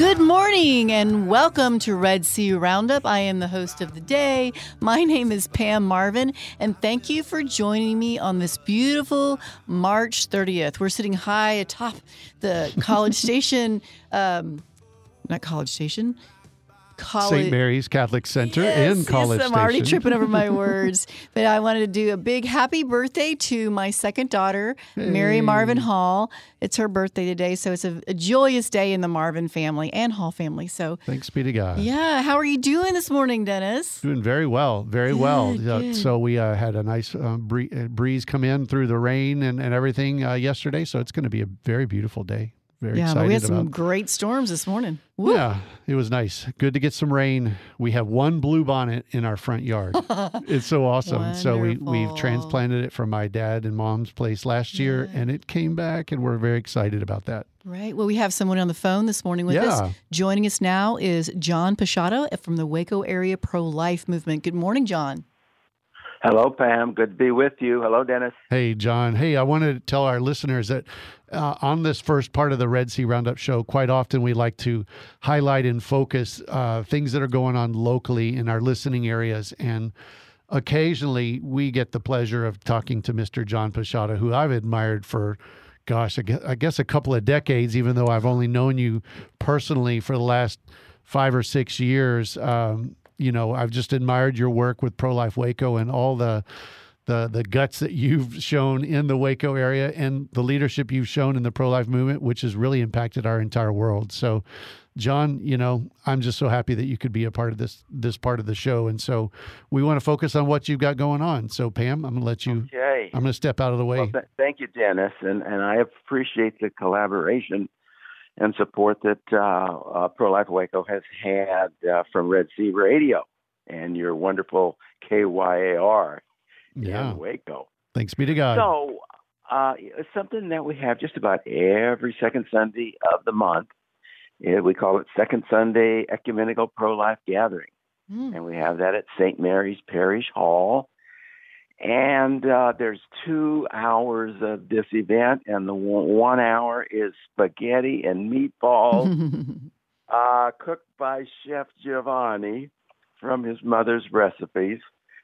Good morning and welcome to Red C Roundup. I am the host of the day. My name is Pam Marvin, and thank you for joining me on this beautiful March 30th. We're sitting high atop the College Station, um, not College Station, College. St. Mary's Catholic Center yes, in College yes, I'm Station. already tripping over my words. But I wanted to do a big happy birthday to my second daughter, hey. Mary Marvin Hall. It's her birthday today, so it's a, a, joyous day in the Marvin family and Hall family. So thanks be to God. Yeah, how are you doing this morning, Dennis? Doing very well, very good, well. Good. so we uh, had a nice uh, breeze come in through the rain and, and everything uh, yesterday. So it's going to be a very beautiful day very yeah, excited we had some about. great storms this morning. Woo. Yeah, it was nice. Good to get some rain. We have one blue bonnet in our front yard. it's so awesome. So we we've transplanted it from my dad and mom's place last yeah. year, and it came back, and we're very excited about that. Right. Well, we have someone on the phone this morning with yeah. us. Joining us now is John Pisciotta from the Waco Area Pro Life Movement. Good morning, John. Hello, Pam. Good to be with you. Hello, Dennis. Hey, John. Hey, I wanted to tell our listeners that uh, on this first part of the Red C Roundup show, quite often we like to highlight and focus uh, things that are going on locally in our listening areas. And occasionally we get the pleasure of talking to Mr. John Pisciotta, who I've admired for gosh, I guess a couple of decades, even though I've only known you personally for the last five or six years. Um, you know, I've just admired your work with Pro Life Waco and all the the the guts that you've shown in the Waco area and the leadership you've shown in the pro life movement, which has really impacted our entire world. So, John, you know, I'm just so happy that you could be a part of this this part of the show, and so we want to focus on what you've got going on. So, Pam, I'm going to let you. Okay. I'm going to step out of the way. Well, th- thank you, Dennis, and and I appreciate the collaboration and support that uh, uh, Pro Life Waco has had uh, from Red C Radio and your wonderful KYAR yeah. in Waco. Thanks be to God. So, uh, it's something that we have just about every second Sunday of the month. We call it Second Sunday Ecumenical Pro Life Gathering. Mm. And we have that at St. Mary's Parish Hall. And uh, there's two hours of this event, and the one hour is spaghetti and meatballs, uh, cooked by Chef Giovanni from his mother's recipes.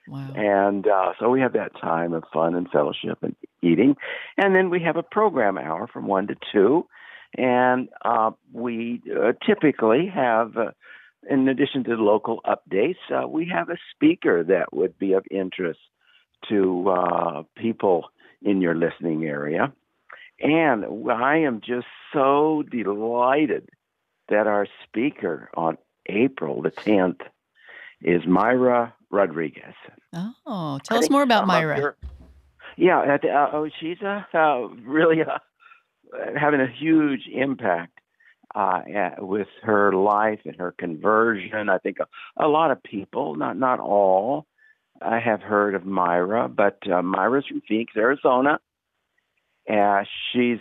Wow. And uh, so we have that time of fun and fellowship and eating. And then we have a program hour from 1 to 2. And uh, we uh, typically have, uh, in addition to the local updates, uh, we have a speaker that would be of interest to uh, people in your listening area. And I am just so delighted that our speaker on April the 10th is Mayra Rodriguez. Oh, tell us more about Mayra. Yeah, uh, oh, she's uh, uh, really having a huge impact uh, with her life and her conversion. I think a, a lot of people, not not all, I have heard of Mayra, but uh, Mayra's from Phoenix, Arizona. Uh, she's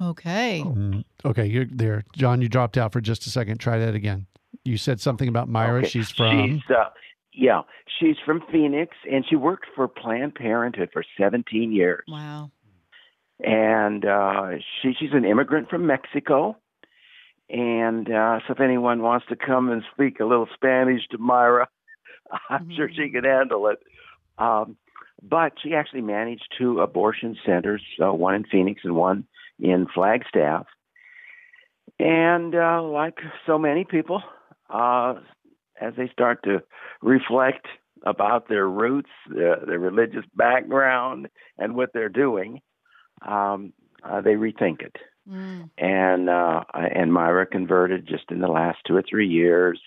okay. Mm, okay, you're there, John. You dropped out for just a second. Try that again. You said something about Mayra. Okay. She's from. She's, uh, yeah, she's from Phoenix, and she worked for Planned Parenthood for 17 years. Wow. And uh, she she's an immigrant from Mexico. And uh, so, if anyone wants to come and speak a little Spanish to Mayra, I'm mm-hmm. sure she can handle it. Um, but she actually managed two abortion centers, uh, one in Phoenix and one in Flagstaff. And uh, like so many people, uh, as they start to reflect about their roots, uh, their religious background, and what they're doing, um, uh, they rethink it. Mm. And uh, and Mayra converted just in the last two or three years.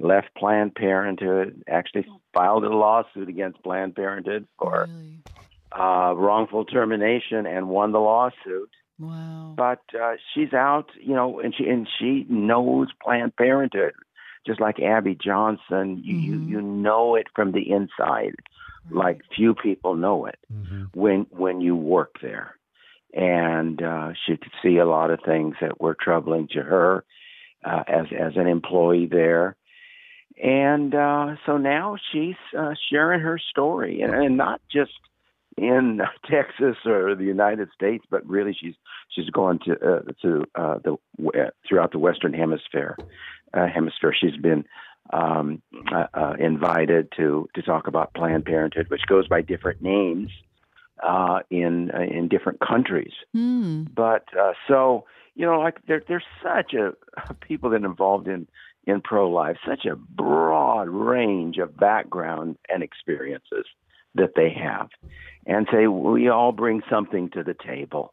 Left Planned Parenthood. Actually filed a lawsuit against Planned Parenthood for really? uh, wrongful termination and won the lawsuit. Wow. But uh, she's out, you know, and she and she knows Planned Parenthood, just like Abby Johnson. You you, Mhm. you know it from the inside, like few people know it hmm when when you work there. And uh, she could see a lot of things that were troubling to her uh, as as an employee there. And uh, so now she's uh, sharing her story, and, and not just in Texas or the United States, but really she's she's going to uh, to uh, the uh, throughout the Western Hemisphere. Uh, hemisphere, she's been um, uh, uh, invited to to talk about Planned Parenthood, which goes by different names uh, in uh, in different countries. Hmm. But uh, so you know, like there, there's such a people that are involved in in pro life, such a broad range of background and experiences that they have, and say we all bring something to the table,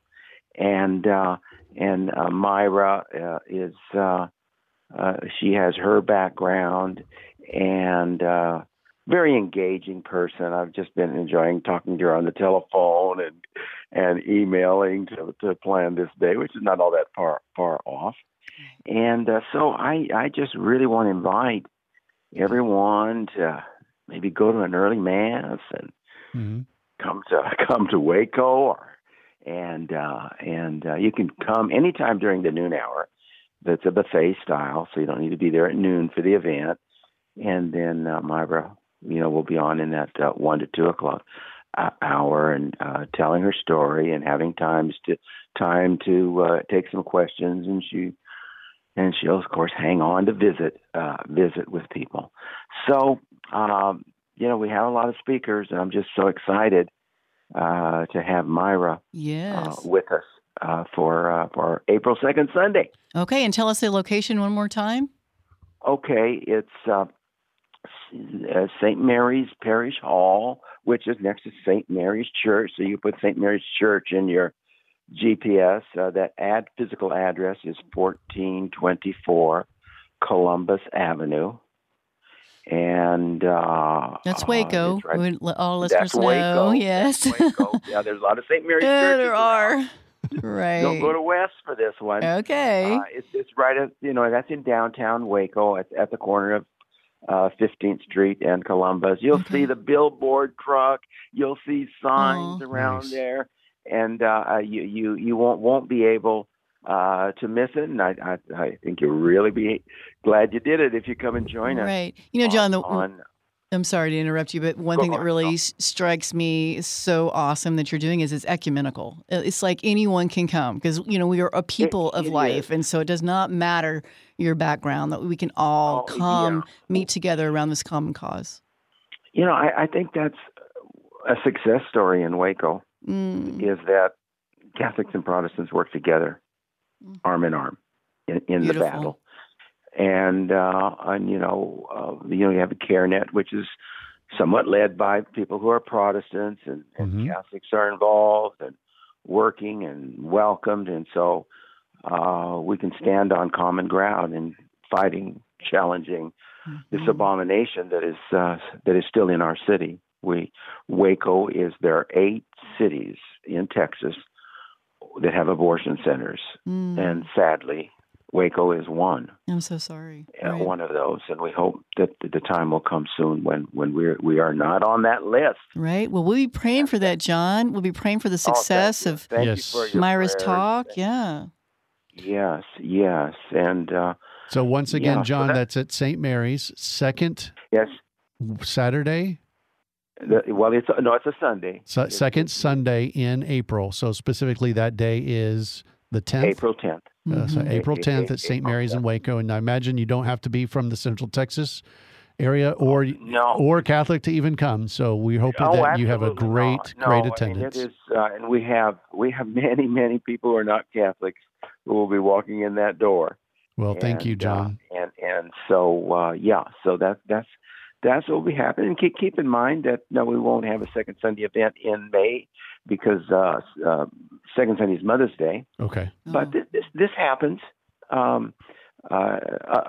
and uh, and uh, Mayra uh, is uh, uh, she has her background and. Uh, very engaging person. I've just been enjoying talking to her on the telephone and and emailing to to plan this day, which is not all that far far off. And uh, so I I just really want to invite everyone to maybe go to an early mass and hmm come to come to Waco or and uh and uh, you can come anytime during the noon hour. That's a buffet style, so you don't need to be there at noon for the event. And then uh, Mayra, you know, will be on in that uh, one to two o'clock uh, hour and uh, telling her story and having times to time to uh, take some questions. And she and she'll of course hang on to visit uh, visit with people. So um, you know, we have a lot of speakers, and I'm just so excited uh, to have Mayra Yes. uh, with us uh, for uh, for April second Sunday. okay, and tell us the location one more time. Okay, it's uh, uh, St. Mary's Parish Hall, which is next to St. Mary's Church. So you put St. Mary's Church in your GPS. Uh, that ad physical address is 1424 Columbus Avenue. And uh, That's uh, Waco. it's right- We would let all That's listeners know. Waco. Yes. Waco. yeah, there's a lot of St. Mary's yeah, churches. there around. are. right. Don't go to West for this one. okay. Uh, it's it's right at you know that's in downtown Waco at at the corner of uh, 15th Street and Columbus. You'll Okay. see the billboard truck. You'll see signs Aw. around Nice. there, and uh, uh, you you you won't won't be able uh, to miss it. And I, I I think you'll really be glad you did it if you come and join us. right. You know, John, the, on, I'm sorry to interrupt you, but one thing that really strikes me so awesome that you're doing is it's ecumenical. It's like anyone can come because you know we are a people of it life, is. and so it does not matter your background that we can all Oh, come yeah. meet together around this common cause. you know, I, I think that's a success story in Waco. Mm, is that Catholics and Protestants work together, Mm. arm in arm, in, in the battle. And uh, and you know, uh, you know, you have a CareNet, which is somewhat led by people who are Protestants, and, and Mhm. Catholics are involved and working and welcomed, and so uh, we can stand on common ground in fighting, challenging this mhm. abomination that is uh, that is still in our city. We Waco is there are eight cities in Texas that have abortion centers, Mm, and sadly, Waco is one I'm so sorry. uh, Right. one of those. And we hope that the time will come soon when when we're we are not on that list. Right. Well, we'll be praying for that, John. We'll be praying for the Oh, thank success you. of Thank Yes. you for your Mayra's prayers. talk. Yeah. Yes, yes, and uh, So once again, Yeah, so John, that- that's at St. Mary's, second yes. Saturday, The, well, it's no, it's a Sunday. so It's- second Sunday in April. So specifically, that day is the tenth. April tenth. Uh, so Mhm. April A- a- 10th at St. Mary's in Waco, and I imagine you don't have to be from the Central Texas area or No, or Catholic to even come. So we hope Oh, that you have a great. No, great I mean, attendance. it is, uh, and we have we have many many people who are not Catholics who will be walking in that door. well, thank you, John. Uh, and and so uh, yeah, so that that's that's what will be happening. And keep keep in mind that no, we won't have a second Sunday event in May because uh, uh, second Sunday is Mother's Day. okay. But this this, this happens. Um, uh,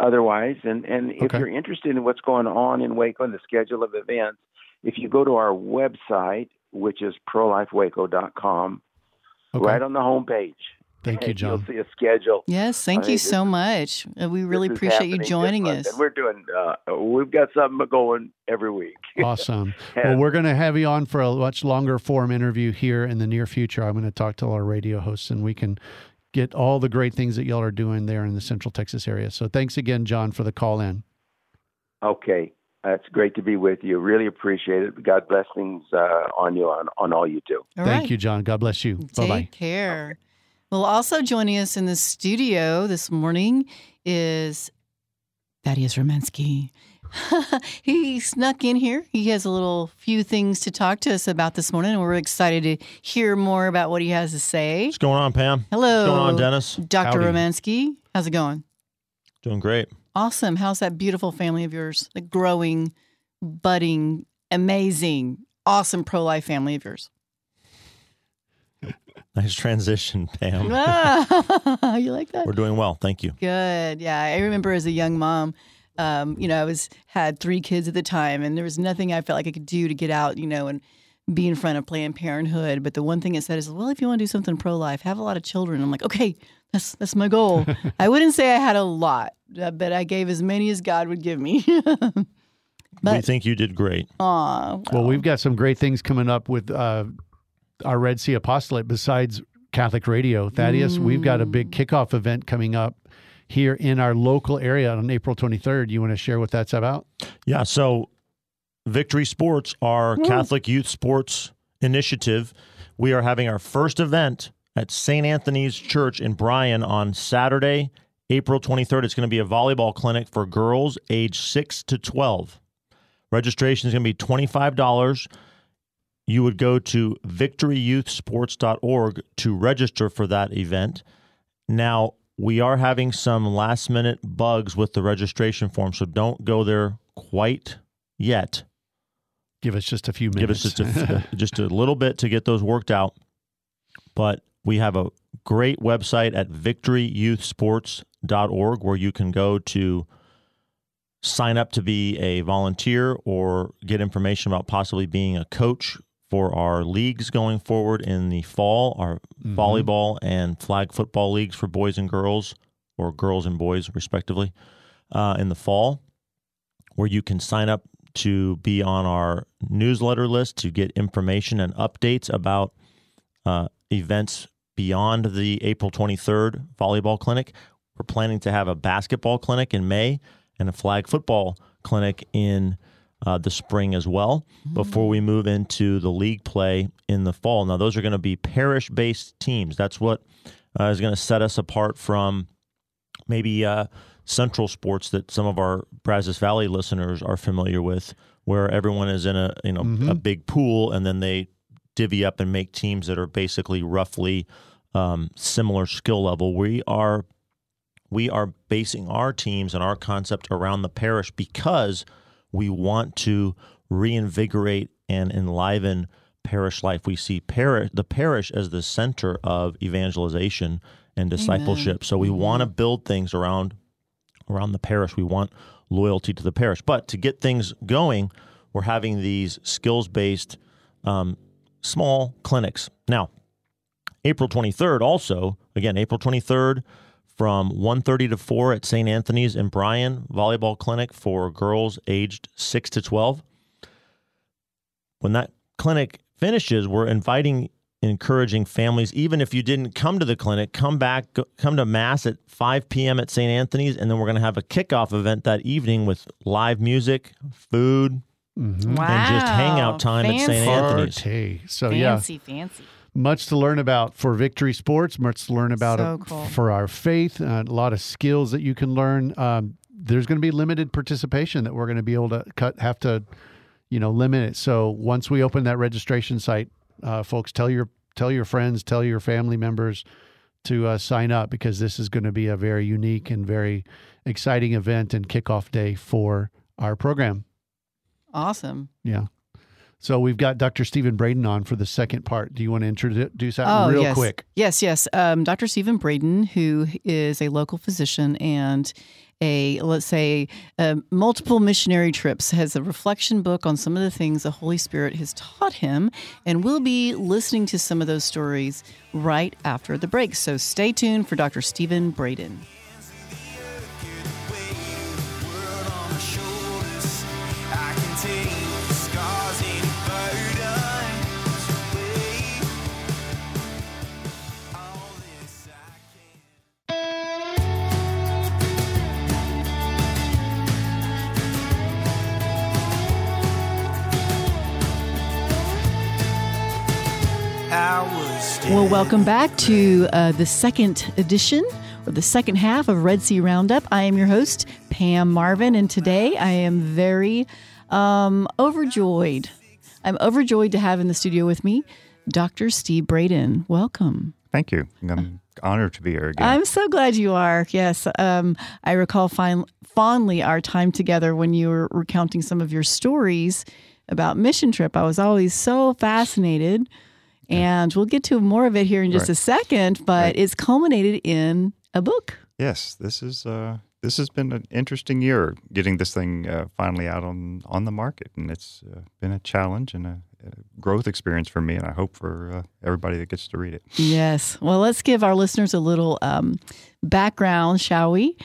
otherwise, and and if Okay. you're interested in what's going on in Waco and the schedule of events, if you go to our website, which is prolifewaco.com, Okay. right on the home page, Thank you, John. You'll see a schedule. Yes, thank I you mean, so much. Uh, We really appreciate you joining us. And we're doing. Uh, we've got something going every week. Awesome. well, we're going to have you on for a much longer form interview here in the near future. I'm going to talk to all our radio hosts and we can get all the great things that y'all are doing there in the Central Texas area. So thanks again, John, for the call in. Okay. It's great to be with you. Really appreciate it. God blessings uh, on you on, on all you do. All Thank right. you, John. God bless you. Bye bye. Take bye. care. Well, also joining us in the studio this morning is Thaddeus Romensky. he snuck in here. He has a little few things to talk to us about this morning, and we're excited to hear more about what he has to say. What's going on, Pam? Hello, What's going on, Dennis? Dr. Howdy. Romensky. How's it going? Doing great. Awesome. How's that beautiful family of yours? The growing, budding, amazing, awesome pro life family of yours. Nice transition, Pam. Ah, you like that? We're doing well. Thank you. Good. Yeah, I remember as a young mom, um, you know, I was had three kids at the time, and there was nothing I felt like I could do to get out, you know, and be in front of Planned Parenthood. But the one thing it said is, well, if you want to do something pro life, have a lot of children. I'm like, okay, that's that's my goal. I wouldn't say I had a lot, uh, but I gave as many as God would give me. we But- think you did great. Aw, Well, we've got some great things coming up with uh, our Red C Apostolate besides Catholic Radio. Thaddeus, we've got a hmm. big kickoff event coming up here in our local area on April 23rd. You want to share what that's about? Yeah. So, Victory Sports, our Catholic youth sports initiative, we are having our first event at St. Anthony's Church in Bryan on Saturday, April 23rd. It's going to be a volleyball clinic for girls age 6 to 12. Registration is going to be $25. You would go to victoryyouthsports.org to register for that event. Now, we are having some last minute bugs with the registration form, so don't go there quite yet. Give us just a few minutes. Give us just a, just a little bit to get those worked out. But we have a great website at victoryyouthsports.org where you can go to sign up to be a volunteer or get information about possibly being a coach for our leagues going forward in the fall, our Mhm. volleyball and flag football leagues for boys and girls, or girls and boys, respectively, uh, in the fall, where you can sign up to be on our newsletter list to get information and updates about uh, events beyond the April 23rd volleyball clinic. We're planning to have a basketball clinic in May and a flag football clinic in uh, the spring as well before we move into the league play in the fall. Now, those are going to be parish based teams. That's what uh, is going to set us apart from maybe uh, central sports that some of our Brazos Valley listeners are familiar with, where everyone is in a you know a Mhm. big pool and then they divvy up and make teams that are basically roughly um, similar skill level. We are we are basing our teams and our concept around the parish because we want to reinvigorate and enliven parish life. We see parish the parish as the center of evangelization and discipleship. So we want to build things around around the parish. We want loyalty to the parish. But to get things going, we're having these skills based um, small clinics. Now, April 23rd also, again, April 23rd from 1.30 to 4 at St. Anthony's in Bryan, volleyball clinic for girls aged 6 to 12. When that clinic finishes, we're inviting encouraging families even if you didn't come to the clinic come back go, come to mass at 5 p.m at st anthony's and then we're going to have a kickoff event that evening with live music food Mhm. wow. and just hangout time at St. Fancy. Anthony's. Party. So yeah, Fancy, fancy. Much to learn about for Victory Sports. Much to learn about So it cool. for our faith. Uh, a lot of skills that you can learn. Um, there's going to be limited participation that we're going to be able to cut. Have to, you know, limit it. So once we open that registration site, uh, folks, tell your tell your friends, tell your family members to uh, sign up because this is going to be a very unique and very exciting event and kickoff day for our program. Awesome. Yeah. So we've got Dr. Stephen Braden on for the second part. Do you want to introduce that Oh, real yes. quick? Yes, yes. Um, Dr. Stephen Braden, who is a local physician and a, let's say, uh, multiple missionary trips, has a reflection book on some of the things the Holy Spirit has taught him. And we'll be listening to some of those stories right after the break. So stay tuned for Dr. Stephen Braden. Well, welcome back to uh, the second edition or the second half of Red C Roundup. I am your host, Pam Marvin, and today I am very um, overjoyed. I'm overjoyed to have in the studio with me Dr. Steve Braden. Welcome. Thank you. I'm honored to be here again. I'm so glad you are. Yes. Um, I recall fin- fondly our time together when you were recounting some of your stories about mission trip. I was always so fascinated. And we'll get to more of it here in just Right. a second, but Right. it's culminated in a book. yes, this is uh, this has been an interesting year getting this thing uh, finally out on on the market, and it's uh, been a challenge and a, a growth experience for me, and I hope for uh, everybody that gets to read it. Yes. Well, let's give our listeners a little um, background, shall we?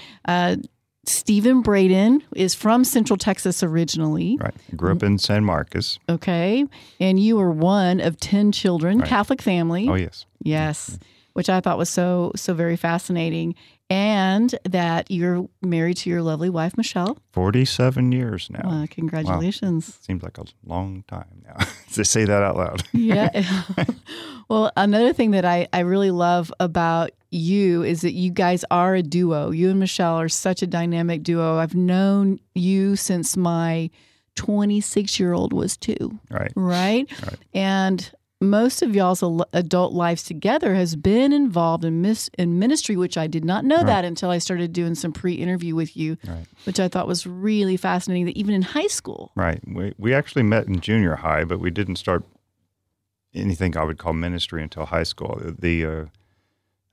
Stephen Braden is from Central Texas originally. Right. Grew up in San Marcos. Okay. And you were one of 10 children, Right. Catholic family. Oh yes, Yes, mm-hmm. which I thought was so so very fascinating, and that you're married to your lovely wife Michelle. forty-seven years now. Uh, congratulations! Seems like a long time now to say that out loud. yeah. well, another thing that I I really love about you is that you guys are a duo. You and Michelle are such a dynamic duo. I've known you since my 26 year old was two. Right. right? Right. And most of y'all's al- adult lives together has been involved in mis- in ministry, which I did not know Right. that until I started doing some pre-interview with you, Right. which I thought was really fascinating. That even in high school, Right. We we actually met in junior high, but we didn't start anything I would call ministry until high school. The uh,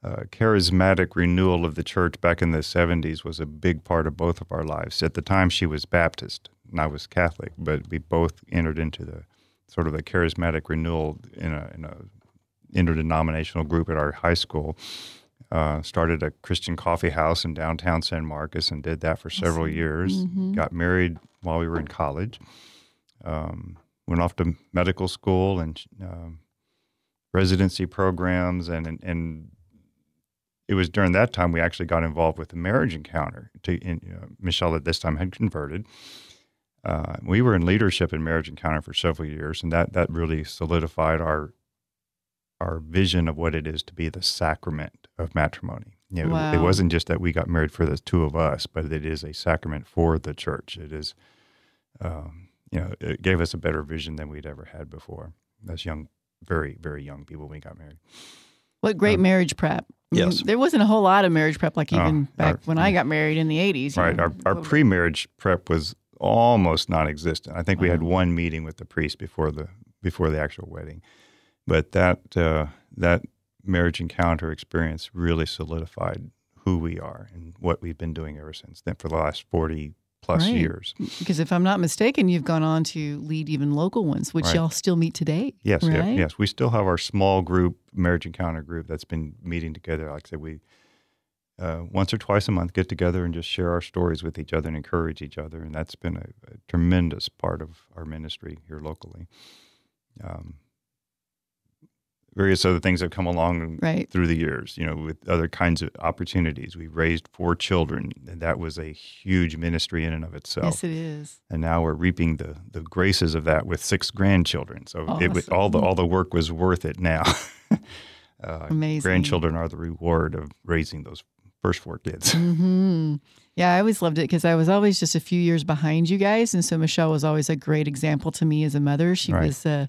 uh, charismatic renewal of the church back in the 70s was a big part of both of our lives. At the time, she was Baptist and I was Catholic, but we both entered into the sort of a charismatic renewal in a, in a interdenominational group at our high school. Uh, started a Christian coffee house in downtown San Marcos and did that for several years. Got married while we were in college. Um, went off to medical school and um, residency programs, and, and and it was during that time we actually got involved with the marriage encounter. To in, you know, Michelle at this time had converted. Uh, we were in leadership in marriage encounter for several years, and that that really solidified our our vision of what it is to be the sacrament of matrimony. You know, Wow. It wasn't just that we got married for the two of us, but it is a sacrament for the church. It is, um, you know, it gave us a better vision than we'd ever had before as young, very, very young people when we got married. what great marriage prep! I mean, yes. there wasn't a whole lot of marriage prep like Oh, even back our- when I got married in the '80s. Right. know. Our, our pre marriage prep was almost non existent. I think we had one meeting with the priest before the before the actual wedding. But that uh, that marriage encounter experience really solidified who we are and what we've been doing ever since then for the last 40 plus Right. years. because if I'm not mistaken, you've gone on to lead even local ones, which Right. y'all still meet today. Yes, right? yes. We still have our small group, marriage encounter group that's been meeting together. Like I said, we uh, once or twice a month get together and just share our stories with each other and encourage each other. And that's been a, a tremendous part of our ministry here locally. Um, various other things have come along Right. through the years, you know, with other kinds of opportunities. We raised four children, and that was a huge ministry in and of itself Yes, it is. and now we're reaping the, the graces of that with six grandchildren. So it, all the all the work was worth it now. uh, Amazing. grandchildren are the reward of raising those first four kids. hmm Yeah, I always loved it because I was always just a few years behind you guys, and so Michelle was always a great example to me as a mother. She Right. was uh,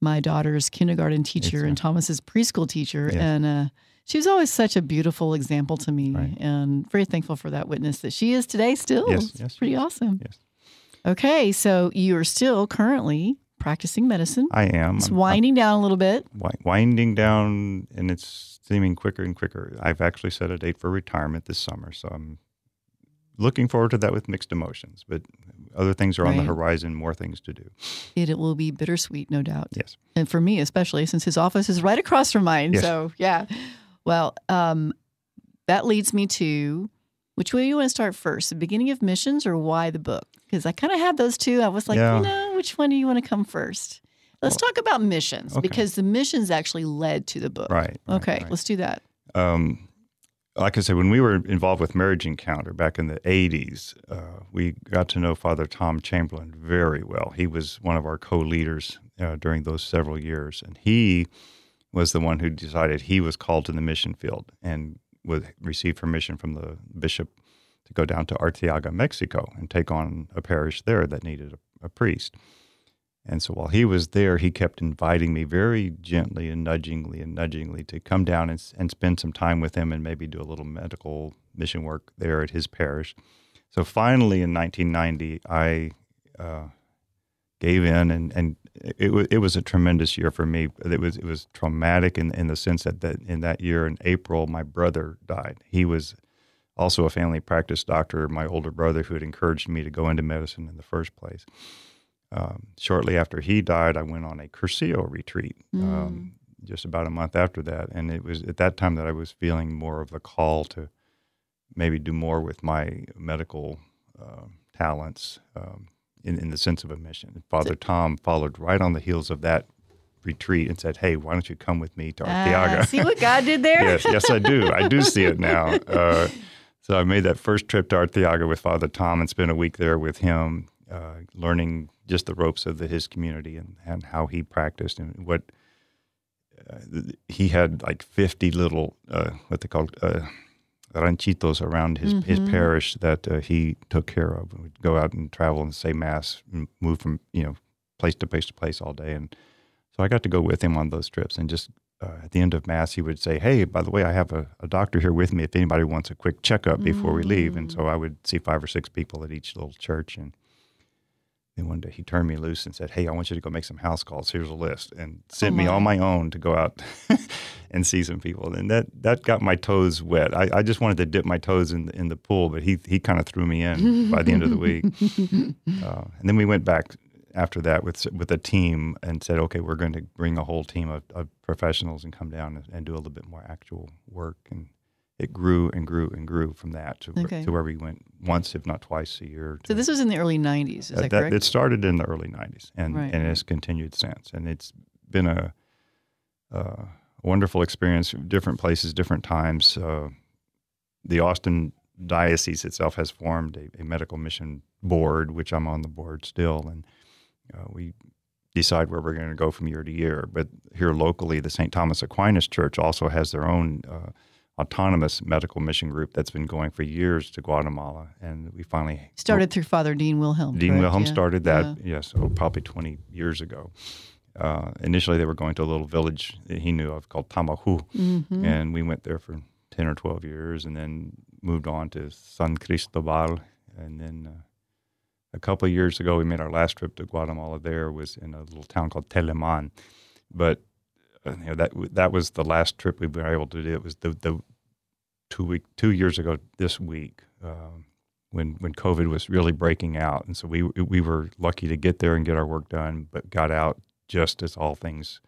my daughter's kindergarten teacher and Thomas's preschool teacher, Yes. and uh, she was always such a beautiful example to me, Right. and very thankful for that witness that she is today. Still, Yes, yes, pretty awesome. yes. Okay, so you are still currently practicing medicine. I am. It's I'm- winding down a little bit. Wi- winding down, and it's seeming quicker and quicker. I've actually set a date for retirement this summer, so I'm looking forward to that with mixed emotions. But other things are on the horizon, more things to do. It, it will be bittersweet, no doubt. Yes. And for me, especially since his office is right across from mine. Yes. So, yeah. Well, um, that leads me to which way do you want to start first? The beginning of missions or why the book? Because I kind of had those two. I was like, Yeah. you know, which one do you want to come first? Let's talk about missions okay. because the missions actually led to the book. Right. right, Okay, right. let's do that. um, like I said, when we were involved with Marriage Encounter back in the 80s, uh, we got to know Father Tom Chamberlain very well. He was one of our co leaders uh, during those several years. And he was the one who decided he was called to the mission field and would receive permission from the bishop to go down to Arteaga, Mexico, and take on a parish there that needed a, a priest. And so while he was there, he kept inviting me very gently and nudgingly and nudgingly to come down and, and spend some time with him and maybe do a little medical mission work there at his parish. So finally, in 1990, I uh, gave in, and, and it, wa it was a tremendous year for me. It was it was traumatic in, in the sense that, that in that year in April, my brother died. He was also a family practice doctor, my older brother, who had encouraged me to go into medicine in the first place um, shortly after he died, I went on a Cursillo retreat um, just about a month after that. And it was at that time that I was feeling more of a call to maybe do more with my medical uh, talents um, in, in the sense of a mission. Father Tom followed right on the heels of that retreat and said, Hey, why don't you come with me to Arteaga? Ah, see what God did there? yes, yes, I do. I do see it now. Uh, so I made that first trip to Arteaga with Father Tom and spent a week there with him, uh, learning just the ropes of the, his community and, and how he practiced and what uh, he had like 50 little, uh, what they call uh, ranchitos around his, his parish that uh, he took care of. We'd go out and travel and say mass, and move from, you know, place to place to place all day. And so I got to go with him on those trips and just uh, at the end of mass, he would say, "Hey, by the way, I have a, a doctor here with me. If anybody wants a quick checkup before we leave." And so I would see five or six people at each little church. And then one day he turned me loose and said, "Hey, I want you to go make some house calls. Here's a list," and sent me on my own to go out and see some people. And that that got my toes wet. I, I just wanted to dip my toes in the, in the pool, but he he kind of threw me in by the end of the week. Uh, and then we went back after that with with a team and said, okay, we're going to bring a whole team of, of professionals and come down and, and do a little bit more actual work. And it grew and grew and grew from that to, where- to where we went once, if not twice a year. So this was in the early 90s, is uh, that, that- correct? It started in the early 90s and, Right, and it's continued since. And it's been a, uh, wonderful experience, different places, different times. Uh, the Austin Diocese itself has formed a, a medical mission board, which I'm on the board still. And uh, we decide where we're going to go from year to year. But here locally, the St. Thomas Aquinas Church also has their own uh, autonomous medical mission group that's been going for years to Guatemala. And we finally Started through Father Dean Wilhelm. Dean correct? Wilhelm Yeah. started that, Yeah. yes, oh, probably 20 years ago. Uh, initially, they were going to a little village that he knew of called Tamahu, Mm-hmm. and we went there for 10 or 12 years and then moved on to San Cristobal. And then uh, a couple of years ago, we made our last trip to Guatemala there, was in a little town called Teleman. But you know, that that was the last trip we were able to do. It was the, the two week two years ago this week um, when when COVID was really breaking out, and so we we were lucky to get there and get our work done, but got out just as all things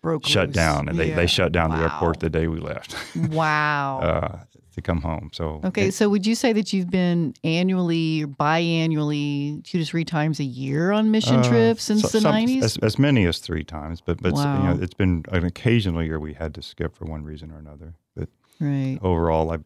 Broke shut loose. down, and they, Yeah. they shut down the airport the day we left Wow. uh, to come home. So Okay, so would you say that you've been annually or biannually two to three times a year on mission uh, trips since so- the nineties? as, as many as three times, but but you know it's been an occasional year we had to skip for one reason or another. But Right. overall, I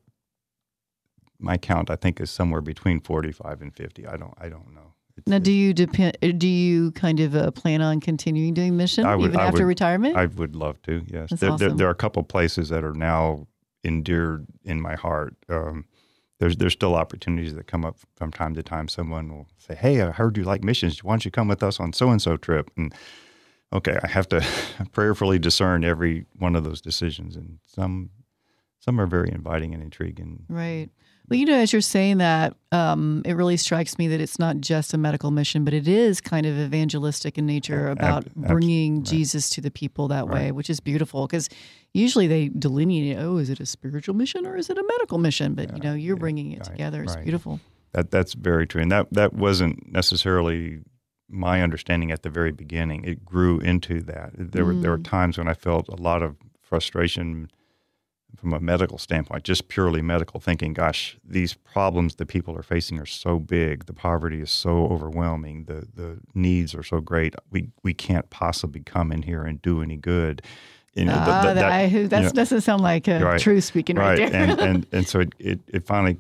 my count I think is somewhere between forty five and fifty. I don't I don't know. It's- Now, do you depend? Do you kind of uh, plan on continuing doing mission would- even I after would- retirement? I would love to. Yes, there, there, there are a couple places that are now endeared in my heart. Um, there's there's still opportunities that come up from time to time. Someone will say, "Hey, I heard you like missions. Why don't you come with us on so and so trip?" And okay, I have to prayerfully discern every one of those decisions, and some some are very inviting and intriguing. right. Well, you know, as you're saying that, um, it really strikes me that it's not just a medical mission, but it is kind of evangelistic in nature about ab- bringing Jesus to the people that way, which is beautiful because usually they delineate, oh, is it a spiritual mission or is it a medical mission? But, you know, you're bringing it right, together. It's right. beautiful. That that's very true, and that that wasn't necessarily my understanding at the very beginning. It grew into that. There were there were times when I felt a lot of frustration from a medical standpoint, just purely medical, thinking, "Gosh, these problems that people are facing are so big. The poverty is so overwhelming. The the needs are so great. We we can't possibly come in here and do any good." You know, Ah, th- that, that- I, you know, doesn't sound like a Right. true speaking right, right, there. and, and and so it, it, it finally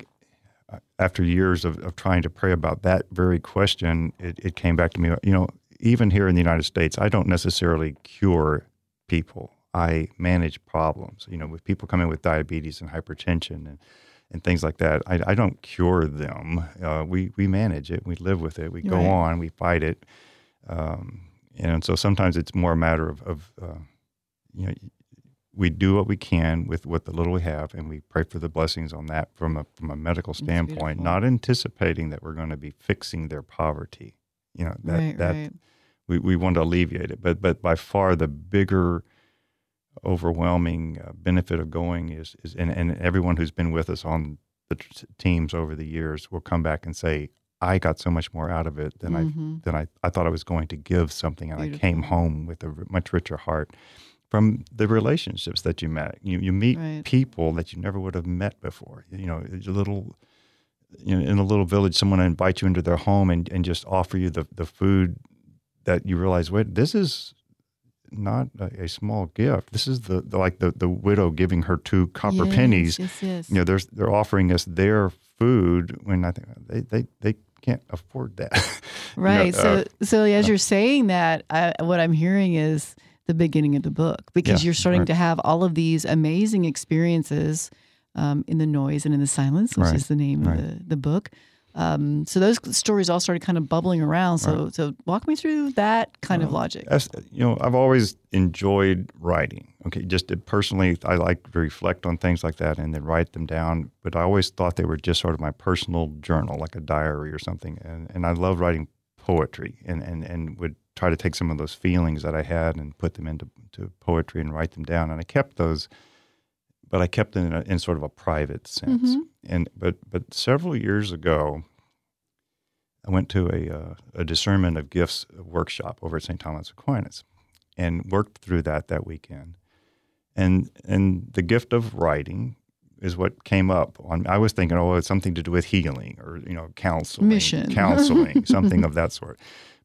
after years of, of trying to pray about that very question it, it came back to me you know even here in the united states i don't necessarily cure people i manage problems. You know with people coming with diabetes and hypertension and and things like that i, I don't cure them. Uh, we we manage it. We live with it. We go Right. on. We fight it. Um, and so sometimes it's more a matter of, of uh, you know we do what we can with what the little we have, and we pray for the blessings on that from a from a medical standpoint, not anticipating that we're going to be fixing their poverty. You know that right, that right. we, we want to alleviate it, but but by far the bigger, overwhelming uh, benefit of going is is and, and everyone who's been with us on the teams over the years will come back and say, I got so much more out of it than Mhm. I than I, I thought I was going to give something, and I came home with a much richer heart from the relationships that you met. You you meet Right. people that you never would have met before. You know, a little you know, in a little village, someone invite you into their home and, and just offer you the, the food that you realize, wait, this is not a, a small gift. This is the, the like the, the widow giving her two copper Yes, pennies. Yes, yes. You know, they're they're offering us their food when I think they they, they can't afford that. You know, Right. so, uh, so as you're saying that, I, what I'm hearing is the beginning of the book because Yeah, you're starting right. to have all of these amazing experiences um, in the noise and in the silence, which Right, is the name right. of the, the book. Um, so those stories all started kind of bubbling around. So, so walk me through that kind of logic. As, you know, I've always enjoyed writing. Okay, just personally, I like to reflect on things like that and then write them down. But I always thought they were just sort of my personal journal, like a diary or something. And and I love writing poetry and and and would try to take some of those feelings that I had and put them into to poetry and write them down. And I kept those, but I kept them in, a, in sort of a private sense. And but but several years ago, I went to a, uh, a discernment of gifts workshop over at St. Thomas Aquinas and worked through that that weekend. And and the gift of writing is what came up. On I was thinking, oh, it's something to do with healing or you know counseling, Mission. counseling, something of that sort.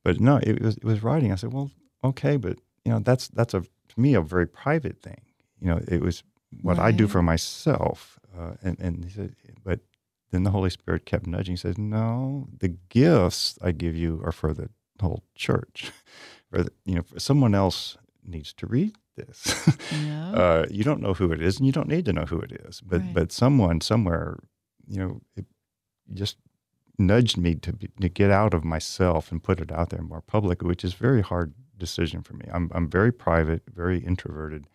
But no, it was it was writing. I said, well, okay, but you know that's that's a to me a very private thing. You know, it was what I do for myself. Uh, and and he said, but then the Holy Spirit kept nudging. He said, "No, the gifts I give you are for the whole church, or the, you know, for someone else needs to read this. Yeah. uh, you don't know who it is, and you don't need to know who it is. But Right. but someone somewhere, you know, it just nudged me to be, to get out of myself and put it out there more publicly, which is very hard decision for me. I'm I'm very private, very introverted.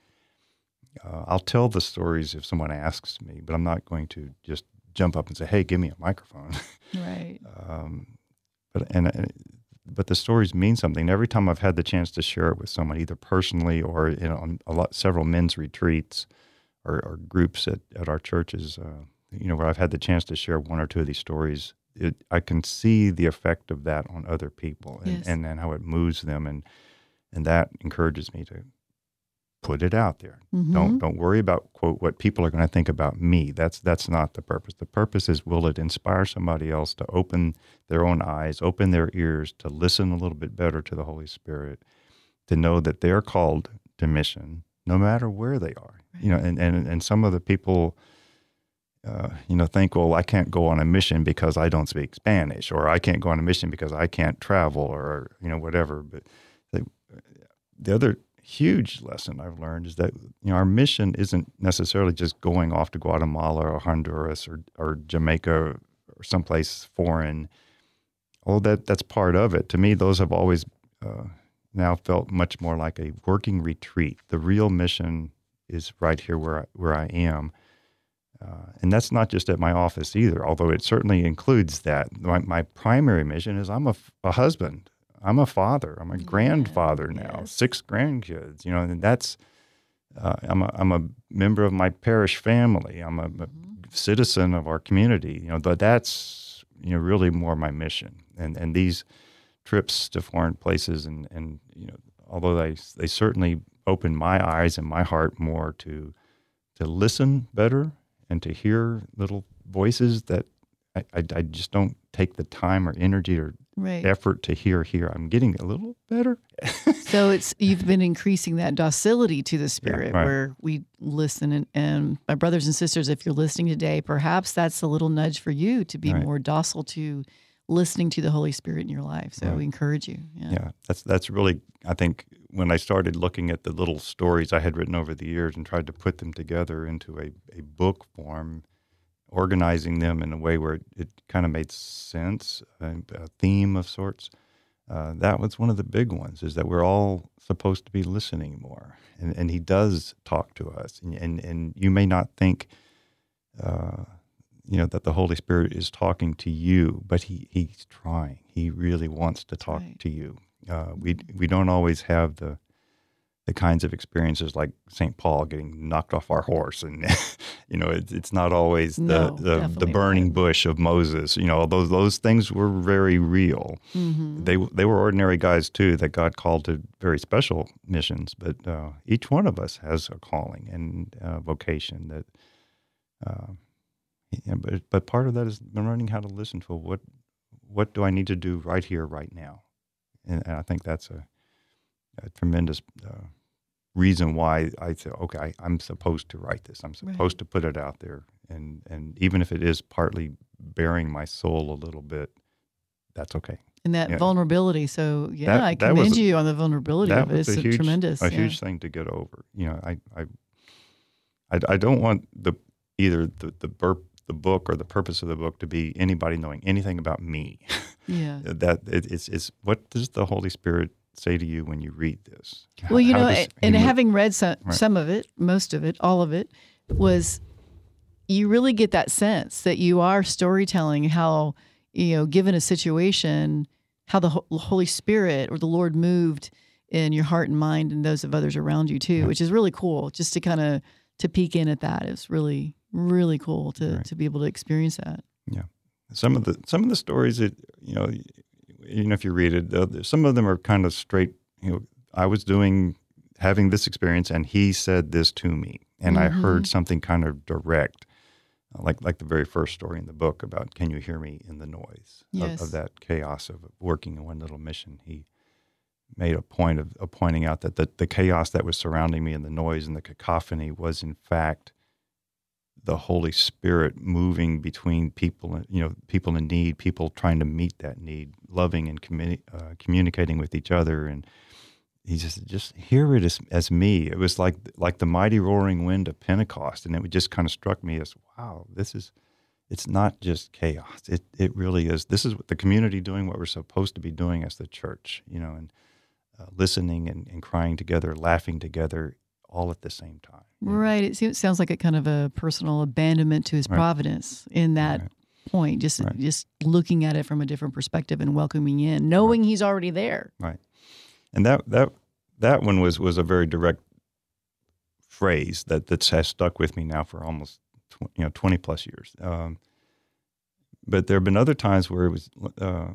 Uh, I'll tell the stories if someone asks me, but I'm not going to just jump up and say, "Hey, give me a microphone." right. um, but and, and but the stories mean something. Every time I've had the chance to share it with someone, either personally or you know, on a lot several men's retreats or, or groups at, at our churches, uh, you know, where I've had the chance to share one or two of these stories, it, I can see the effect of that on other people and, Yes. and, and how it moves them, and and that encourages me to put it out there. Mhm. Don't don't worry about quote what people are going to think about me. That's that's not the purpose. The purpose is will it inspire somebody else to open their own eyes, open their ears to listen a little bit better to the Holy Spirit, to know that they're called to mission no matter where they are. You know, and and and some of the people uh, you know, think, well, I can't go on a mission because I don't speak Spanish, or I can't go on a mission because I can't travel, or you know, whatever. But the, the other huge lesson I've learned is that you know our mission isn't necessarily just going off to Guatemala or Honduras or or Jamaica or someplace foreign. All that that's part of it. To me, those have always uh, now felt much more like a working retreat. The real mission is right here where I, where I am. Uh, and that's not just at my office either, although it certainly includes that. My, my primary mission is I'm a husband, I'm a father, I'm a grandfather now, yes. six grandkids, you know, and that's, uh, I'm, a, I'm a member of my parish family, I'm a, a citizen of our community, you know, but that's, you know, really more my mission. And, and these trips to foreign places and, and you know, although they, they certainly open my eyes and my heart more to, to listen better and to hear little voices that I, I, I just don't take the time or energy or Right. effort to hear here. I'm getting a little better. So it's you've been increasing that docility to the spirit right. where we listen and, and my brothers and sisters, if you're listening today, perhaps that's a little nudge for you to be Right. more docile to listening to the Holy Spirit in your life. So Right. we encourage you. Yeah. yeah, that's that's really I think when I started looking at the little stories I had written over the years and tried to put them together into a, a book form, organizing them in a way where it, it kind of made sense, a, a theme of sorts. Uh, that was one of the big ones is that we're all supposed to be listening more and, and he does talk to us and, and, and you may not think uh, you know that the holy spirit is talking to you but he, he's trying he really wants to talk right. to you uh, we, we don't always have the the kinds of experiences like St. Paul getting knocked off our horse, and you know it's it's not always the No, the, the not. burning bush of Moses. You know those those things were very real. Mm-hmm. They they were ordinary guys too that God called to very special missions. But uh, each one of us has a calling and uh, vocation that. Uh, yeah, but but part of that is learning how to listen to what what do I need to do right here, right now, and, and I think that's a, a tremendous uh, reason why I said, okay, I, I'm supposed to write this. I'm supposed Right. to put it out there, and and even if it is partly baring my soul a little bit, that's okay. And that Yeah. vulnerability. So yeah, That- I was commend you on the vulnerability of it. It's a huge, tremendous. a yeah. huge thing to get over. You know, I, I, I, I don't want the either the the burp, the book or the purpose of the book to be anybody knowing anything about me. Yeah. that it, it's it's what does the Holy Spirit say to you when you read this? Well, you how know, does and having read some, Right. some of it, most of it, all of it, was you really get that sense that you are storytelling how, you know, given a situation, how the Holy Spirit or the Lord moved in your heart and mind and those of others around you too, which is really cool just to kind of to peek in at that. It's really, really cool to, Right. to be able to experience that. Yeah some of the some of the stories that you know you know if you read it uh, some of them are kind of straight you know i was doing having this experience and he said this to me. And i heard something kind of direct uh, like like the very first story in the book about can you hear me in the noise? Yes. of, of that chaos of working in one little mission. He made a point of, of pointing out that the, the chaos that was surrounding me and the noise and the cacophony was in fact the Holy Spirit moving between people, you know, people in need, people trying to meet that need, loving and communi- uh, communicating with each other, and he just just hear it as, as me. It was like like the mighty roaring wind of Pentecost, and it just kind of struck me as wow, this is it's not just chaos. It it really is. This is what the community doing what we're supposed to be doing as the church, you know, and uh, listening and, and crying together, laughing together, all at the same time. Right. It seems, sounds like a kind of a personal abandonment to his Right. providence in that Right. Point. Just Right. just looking at it from a different perspective and welcoming in, knowing he's already there. Right. And that that that one was was a very direct phrase that that has stuck with me now for almost tw- you know twenty plus years. Um, but there have been other times where it was uh,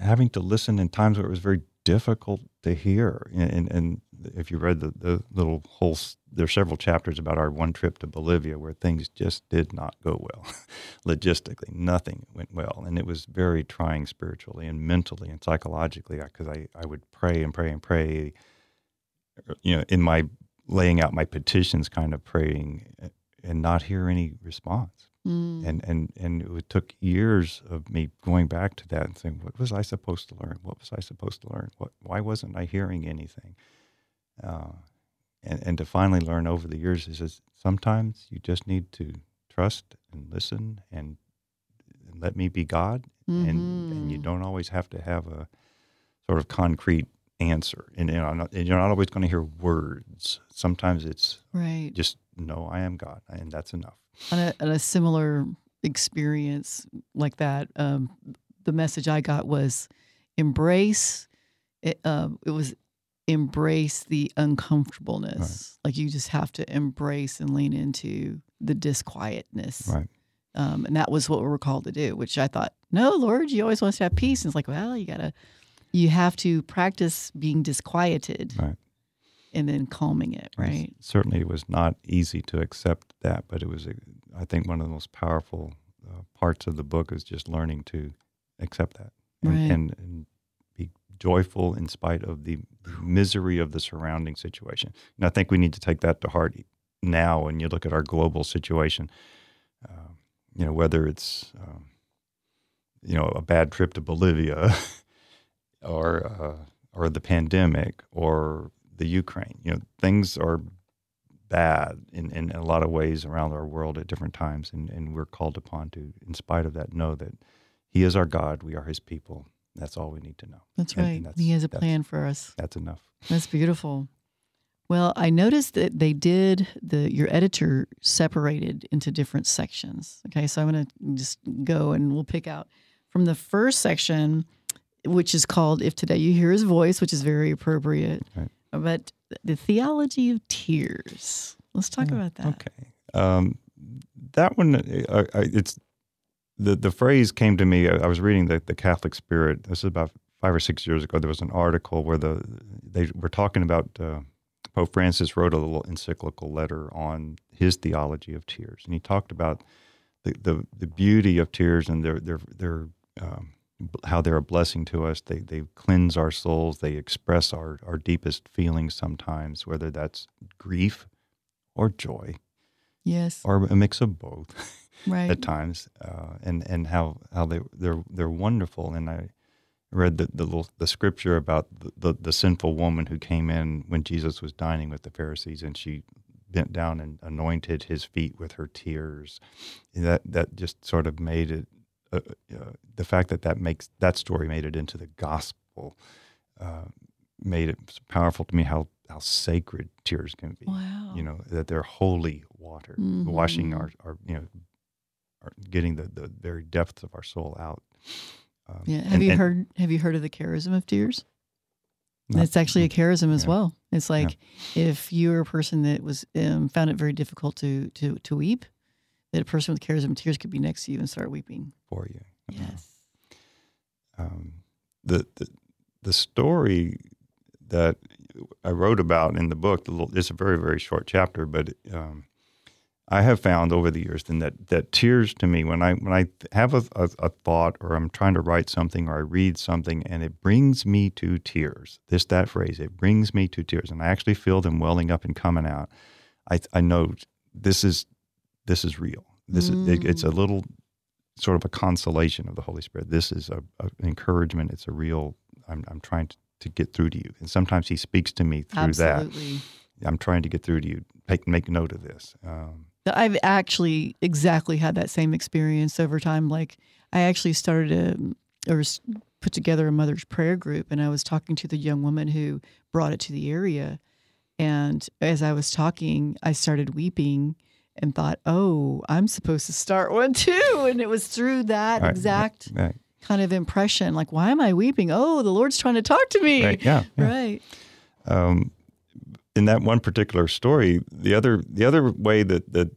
having to listen, and times where it was very difficult to hear. And, and, if you read the, the little whole, s- there's several chapters about our one trip to Bolivia where things just did not go well, logistically. Nothing went well, and it was very trying spiritually and mentally and psychologically. Because I, I would pray and pray and pray, you know, in my laying out my petitions, kind of praying, uh, and not hear any response Mm. and and and it took years of me going back to that and saying, what was I supposed to learn? What was I supposed to learn? What why wasn't I hearing anything? Uh, and and to finally learn over the years is that sometimes you just need to trust and listen and, and let me be God, and and you Mhm. don't always have to have a sort of concrete answer, and you know, not, and you're not always going to hear words. Sometimes it's Right. just no, I am God, and that's enough. On a, on a similar experience like that, um, the message I got was embrace. It, um, it was embrace the uncomfortableness. Like you just have to embrace and lean into the disquietness. Right. Um, and that was what we were called to do, which I thought, no, Lord, you always want us to have peace. And it's like, well, you gotta, you have to practice being disquieted Right. And then calming it, right? Certainly, it was not easy to accept that, but it was, I think, one of the most powerful uh, parts of the book is just learning to accept that and, Right. and, and be joyful in spite of the misery of the surrounding situation. And I think we need to take that to heart now when you look at our global situation. Uh, you know, whether it's um, you know a bad trip to Bolivia, or uh, or the pandemic, or the Ukraine. You know, things are bad in, in a lot of ways around our world at different times, and, and we're called upon to, in spite of that, know that He is our God. We are His people. That's all we need to know. That's And- right. and that's- he has a plan for us. That's enough. That's beautiful. Well, I noticed that they did the your editor separated into different sections. Okay, so I'm going to just go and we'll pick out from the first section, which is called "If Today You Hear His Voice," which is very appropriate. Right. But the theology of tears. Let's talk about that. Okay. Um, that one, uh, I, it's the the phrase came to me. I, I was reading the the Catholic Spirit. This is about five or six years ago. There was an article where the they were talking about uh, Pope Francis wrote a little encyclical letter on his theology of tears, and he talked about the the, the beauty of tears and their their their um, how they're a blessing to us. They they cleanse our souls. They express our our deepest feelings sometimes, whether that's grief or joy Yes. or a mix of both Right. at times, uh, and and how how they they're they're wonderful. And I read the the, little, the scripture about the, the the sinful woman who came in when Jesus was dining with the Pharisees, and she bent down and anointed his feet with her tears. That that just sort of made it. Uh, uh, the fact that that makes that story made it into the gospel uh, made it powerful to me. How how sacred tears can be wow. you know that they're holy water washing our, our you know our, getting the, the very depths of our soul out um, Yeah. Have and- you and- heard have you heard of the charism of tears? Not- it's actually a charism as Yeah. well. It's like if you're a person that was um, found it very difficult to to to weep, that a person with charism tears could be next to you and start weeping. for you Yes. um, the, the the story that I wrote about in the book it's a very very short chapter but um, I have found over the years then that that tears to me when I when I have a, a, a thought or I'm trying to write something or I read something and it brings me to tears. This that phrase it brings me to tears and I actually feel them welling up and coming out. I I know this is this is real. This is it, it's a little sort of a consolation of the Holy Spirit. This is a, a an encouragement. It's a real. I'm I'm trying to, to get through to you, and sometimes He speaks to me through that. I'm trying to get through to you. Make make note of this. Um, I've actually exactly had that same experience over time. Like I actually started a or put together a mother's prayer group, and I was talking to the young woman who brought it to the area. And as I was talking, I started weeping and thought, "Oh, I'm supposed to start one too." And it was through that right, exact right, kind of impression, like, "Why am I weeping? Oh, the Lord's trying to talk to me." right, yeah, yeah. Right. um, in that one particular story, the other the other way that that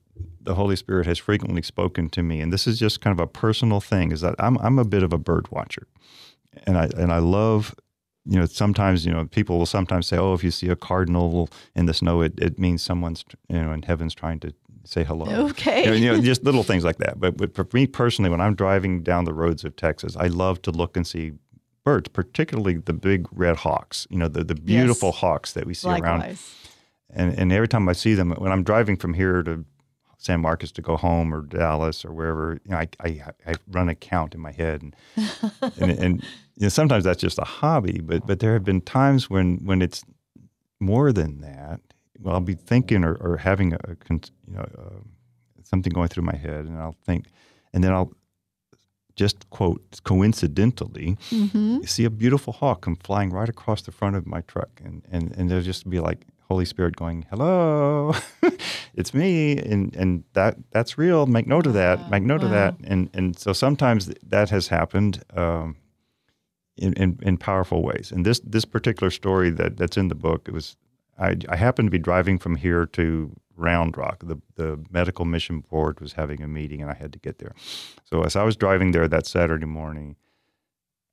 the Holy Spirit has frequently spoken to me, and this is just kind of a personal thing, is that I'm I'm a bit of a bird watcher, and I and I love. You know, sometimes you know people will sometimes say, "Oh, if you see a cardinal in the snow, it, it means someone's you know in heaven's trying to say hello." Okay. You know, you know, just little things like that. But, but for me personally, when I'm driving down the roads of Texas, I love to look and see birds, particularly the big red hawks. You know, the the beautiful Yes. hawks that we see around Likewise. and and every time I see them, when I'm driving from here to San Marcos to go home or Dallas or wherever, you know, I I, I run a count in my head, and and, and you know, sometimes that's just a hobby, but but there have been times when when it's more than that. Well, I'll be thinking or, or having a, you know uh, something going through my head, and I'll think, and then I'll just quote coincidentally hmm you see a beautiful hawk come flying right across the front of my truck, and and and they'll just be like, Holy Spirit going, "Hello, it's me," and and that that's real. Make note of that. Make note of that. And and so sometimes that has happened. Um, in, in, in powerful ways. And this this particular story that, that's in the book, it was I, I happened to be driving from here to Round Rock. The the medical mission board was having a meeting, and I had to get there. So as I was driving there that Saturday morning,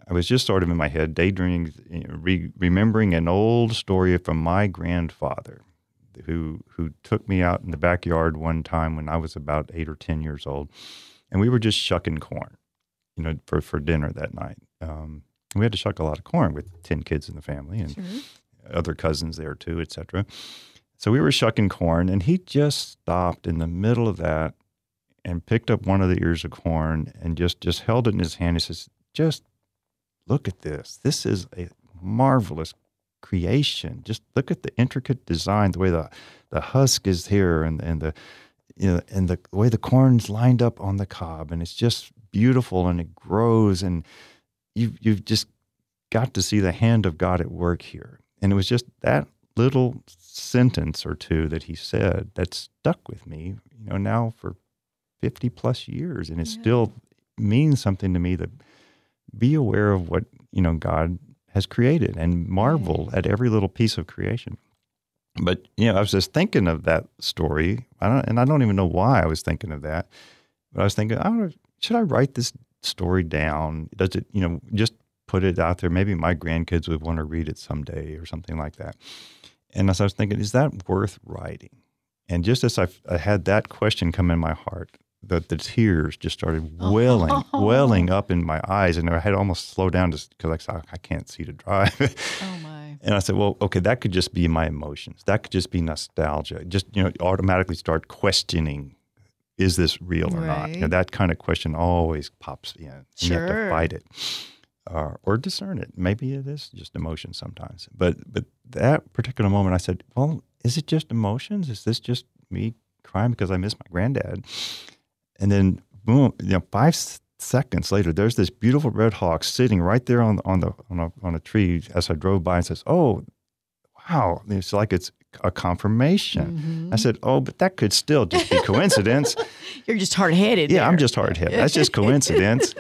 I was just sort of in my head daydreaming, re, remembering an old story from my grandfather, who who took me out in the backyard one time when I was about eight or ten years old, and we were just shucking corn, you know, for for dinner that night. Um, we had to shuck a lot of corn with 10 kids in the family and other cousins there too, et cetera. So we were shucking corn, and he just stopped in the middle of that and picked up one of the ears of corn and just, just held it in his hand. He says, Just look at this. This is a marvelous creation. Just look at the intricate design, the way the, the husk is here and, and the you know, and the way the corn's lined up on the cob, and it's just beautiful and it grows and you you've just got to see the hand of God at work here. And it was just that little sentence or two that he said that stuck with me, you know, now for 50 plus years. And it still means something to me that be aware of what, you know, God has created and marvel at every little piece of creation. But, you know, I was just thinking of that story. I don't, and I don't even know why I was thinking of that. But I was thinking, I should I write this story down? Does it, you know, just put it out there? Maybe my grandkids would want to read it someday or something like that. And as I was thinking, is that worth writing? And just as I, I had that question come in my heart, the, the tears just started oh. welling, welling up in my eyes. And I had almost slowed down just because I said, I can't see to drive. Oh my. And I said, well, okay, that could just be my emotions. That could just be nostalgia. Just, you know, automatically start questioning, is this real or not? You know, that kind of question always pops in. And You have to fight it uh, or discern it. Maybe it is just emotion sometimes. But, but that particular moment, I said, well, is it just emotions? Is this just me crying because I miss my granddad? And then, boom, you know, five s- seconds later, there's this beautiful red hawk sitting right there on on the on a on a tree as I drove by and says, "Oh, wow!" It's like it's a confirmation. I said, "Oh, but that could still just be coincidence." You're just hard headed. yeah, I'm just hard headed. That's just coincidence.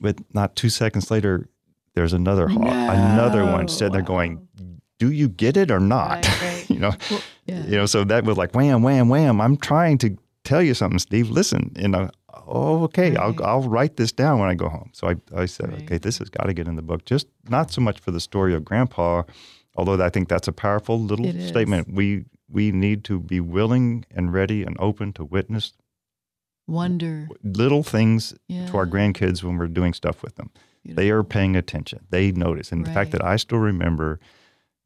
But not two seconds later, there's another hawk, another one sitting there going, "Do you get it or not?" Right, right. you know, yeah. you know. So that was like wham, wham, wham. I'm trying to tell you something, Steve. Listen, you know. Oh, okay. Right. I'll I'll write this down when I go home. So I I said, Right. okay, this has got to get in the book. Just not so much for the story of Grandpa, although I think that's a powerful little It is. statement. We we need to be willing and ready and open to witness Wonder. little things Yeah. to our grandkids when we're doing stuff with them. They are paying attention. They notice. And the fact that I still remember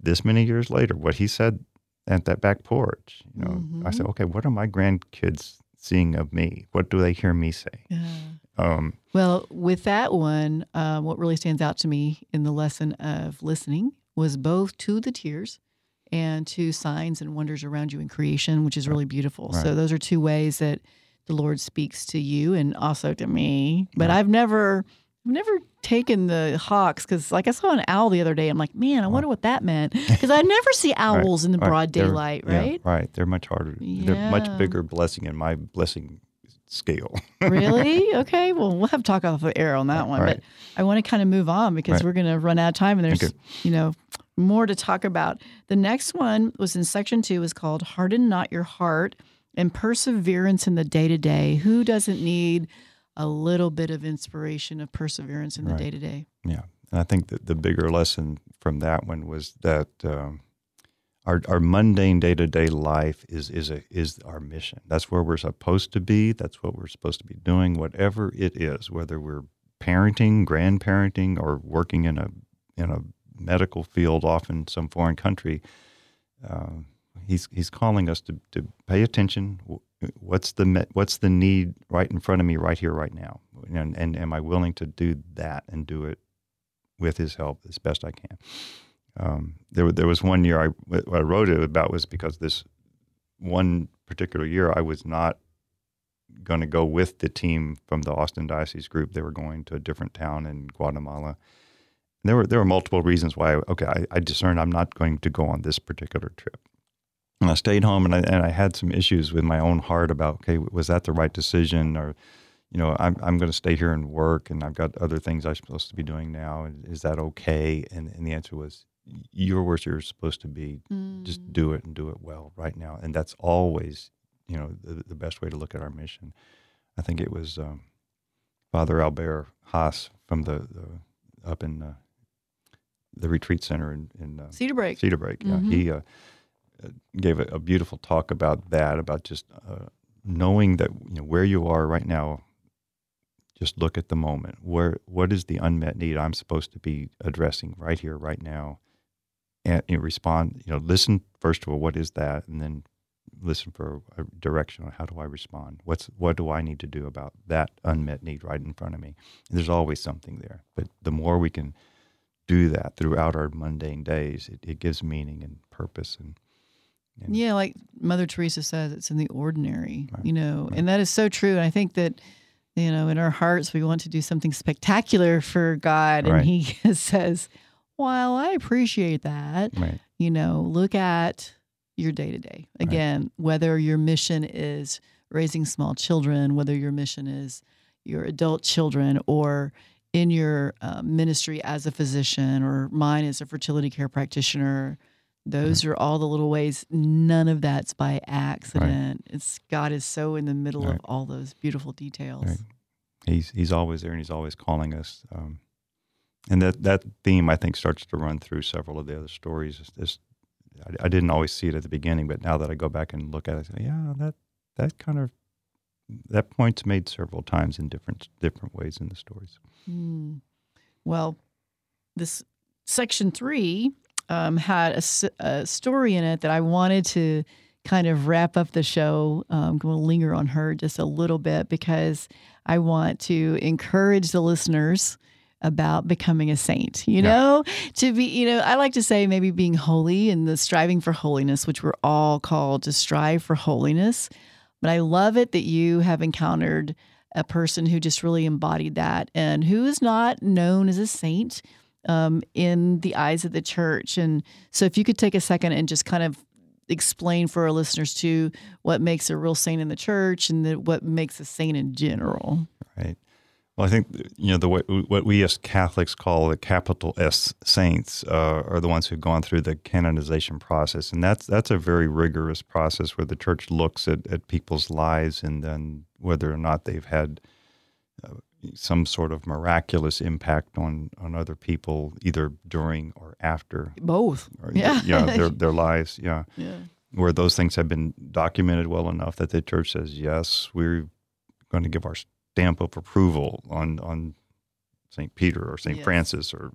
this many years later what he said at that back porch, you know, I said, Mm-hmm. okay, what are my grandkids seeing of me? What do they hear me say? Yeah. Um, Well, with that one, uh, what really stands out to me in the lesson of listening was both to the tears and to signs and wonders around you in creation, which is really beautiful. So those are two ways that the Lord speaks to you and also to me. But I've never, I've never taken the hawks because, like, I saw an owl the other day. I'm like, man, I wonder what that meant because I never see owls in the right. broad They're- daylight, yeah, right? right. They're much harder. They're much bigger blessing in my blessing scale. really? Okay. Well, we'll have to talk off the air on that one. Right. But I want to kind of move on because Right. we're going to run out of time and there's, Okay. you know, more to talk about. The next one was in section two is called Harden Not Your Heart and Perseverance in the Day to Day. Who doesn't need a little bit of inspiration of perseverance in the day to day? Yeah, and I think that the bigger lesson from that one was that um, our our mundane day to day life is is a is our mission. That's where we're supposed to be. That's what we're supposed to be doing. Whatever it is, whether we're parenting, grandparenting, or working in a in a medical field off in some foreign country. Um, he's he's calling us to, to pay attention. What's the what's the need right in front of me, right here, right now, and, and am I willing to do that and do it with his help as best I can? Um, there, there was one year I, I wrote it about was because this one particular year I was not going to go with the team from the Austin Diocese group. They were going to a different town in Guatemala. And there were there were multiple reasons why. Okay, I, I discerned I'm not going to go on this particular trip. And I stayed home, and I and I had some issues with my own heart about okay, was that the right decision, or you know, I'm I'm going to stay here and work, and I've got other things I'm supposed to be doing now. and Is that okay? And and the answer was, you're where you're supposed to be. Just do it and do it well right now. And that's always, you know, the, the best way to look at our mission. I think it was um, Father Albert Haas from the, the up in uh, the retreat center in, in uh, Cedarbrake. Cedar Break. Yeah, he uh, uh, gave a, a beautiful talk about that, about just uh, knowing that you know where you are right now. Just look at the moment. Where what is the unmet need I'm supposed to be addressing right here, right now, and you know, respond. You know, listen first of all. what is that, and then listen for a direction on how do I respond. What's what do I need to do about that unmet need right in front of me? And there's always something there, but the more we can do that throughout our mundane days, it, it gives meaning and purpose and and- Yeah, like Mother Teresa says, it's in the ordinary, you know, and that is so true. And I think that, you know, in our hearts, we want to do something spectacular for God. And Right. He says, while I appreciate that, right. you know, look at your day to day. Again, whether your mission is raising small children, whether your mission is your adult children, or in your uh, ministry as a physician, or mine as a fertility care practitioner. Those are all the little ways. None of that's by accident. It's God is so in the middle of all those beautiful details. Right. He's he's always there and he's always calling us. Um, and that that theme I think starts to run through several of the other stories. It's, it's, I, I didn't always see it at the beginning, but now that I go back and look at it, I say, yeah, that that kind of that point's made several times in different different ways in the stories. Hmm. Well, this section three um, had a story in it that I wanted to kind of wrap up the show. Um, I'm going to linger on her just a little bit because I want to encourage the listeners about becoming a saint. You Yeah. know, to be, you know, I like to say maybe being holy and the striving for holiness, which we're all called to strive for holiness. But I love it that you have encountered a person who just really embodied that and who is not known as a saint um, in the eyes of the church. And so, if you could take a second and just kind of explain for our listeners too what makes a real saint in the church and the, what makes a saint in general. Right. Well, I think you know the way, what we as Catholics call the capital S saints uh, are the ones who've gone through the canonization process, and that's that's a very rigorous process where the Church looks at, at people's lives and then whether or not they've had uh, some sort of miraculous impact on on other people, either during or after, Both. or, Yeah. yeah, their their lives, yeah Yeah. where those things have been documented well enough that the church says yes, we're going to give our stamp of approval on on Saint Peter or Saint Yes. Francis or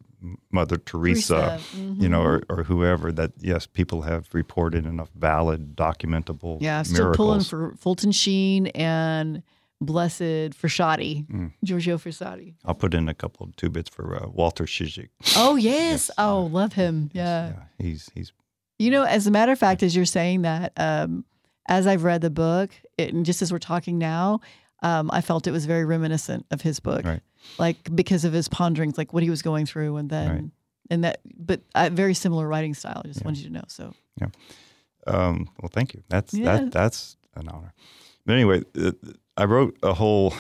Mother Teresa, Teresa, you know, or, mm-hmm. or whoever. That yes, people have reported enough valid, documentable Yeah, still pulling miracles. for Fulton Sheen and Blessed Frassati, Mm. Giorgio Frassati. I'll put in a couple of two bits for uh, Walter Ciszek. Oh yes, Yes, oh uh, love him. Yes, yeah. he's he's You know, as a matter of fact, as you're saying that, um, as I've read the book, it, and just as we're talking now, um, I felt it was very reminiscent of his book, Right. like because of his ponderings, like what he was going through, and then Right. and that, but uh, very similar writing style. I just Yeah. wanted you to know. So yeah. Um, well, thank you. That's Yeah. that. That's an honor. But anyway, uh, I wrote a whole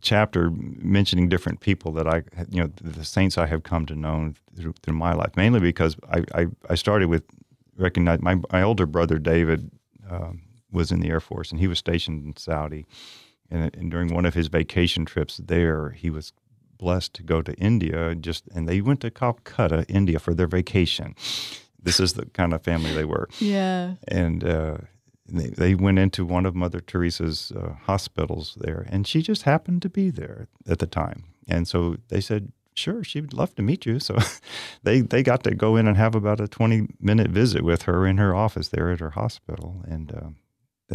chapter mentioning different people that I, you know, the saints I have come to know through, through my life. Mainly because I, I, I started with recognize my my older brother David um, was in the Air Force and he was stationed in Saudi, and, and during one of his vacation trips there, he was blessed to go to India. Just and they went to Calcutta, India, for their vacation. This is the kind of family they were yeah, and uh, they, they went into one of Mother Teresa's uh, hospitals there, and she just happened to be there at the time. And so they said, "Sure, she would love to meet you." So they they got to go in and have about a twenty minute visit with her in her office there at her hospital, and. Um,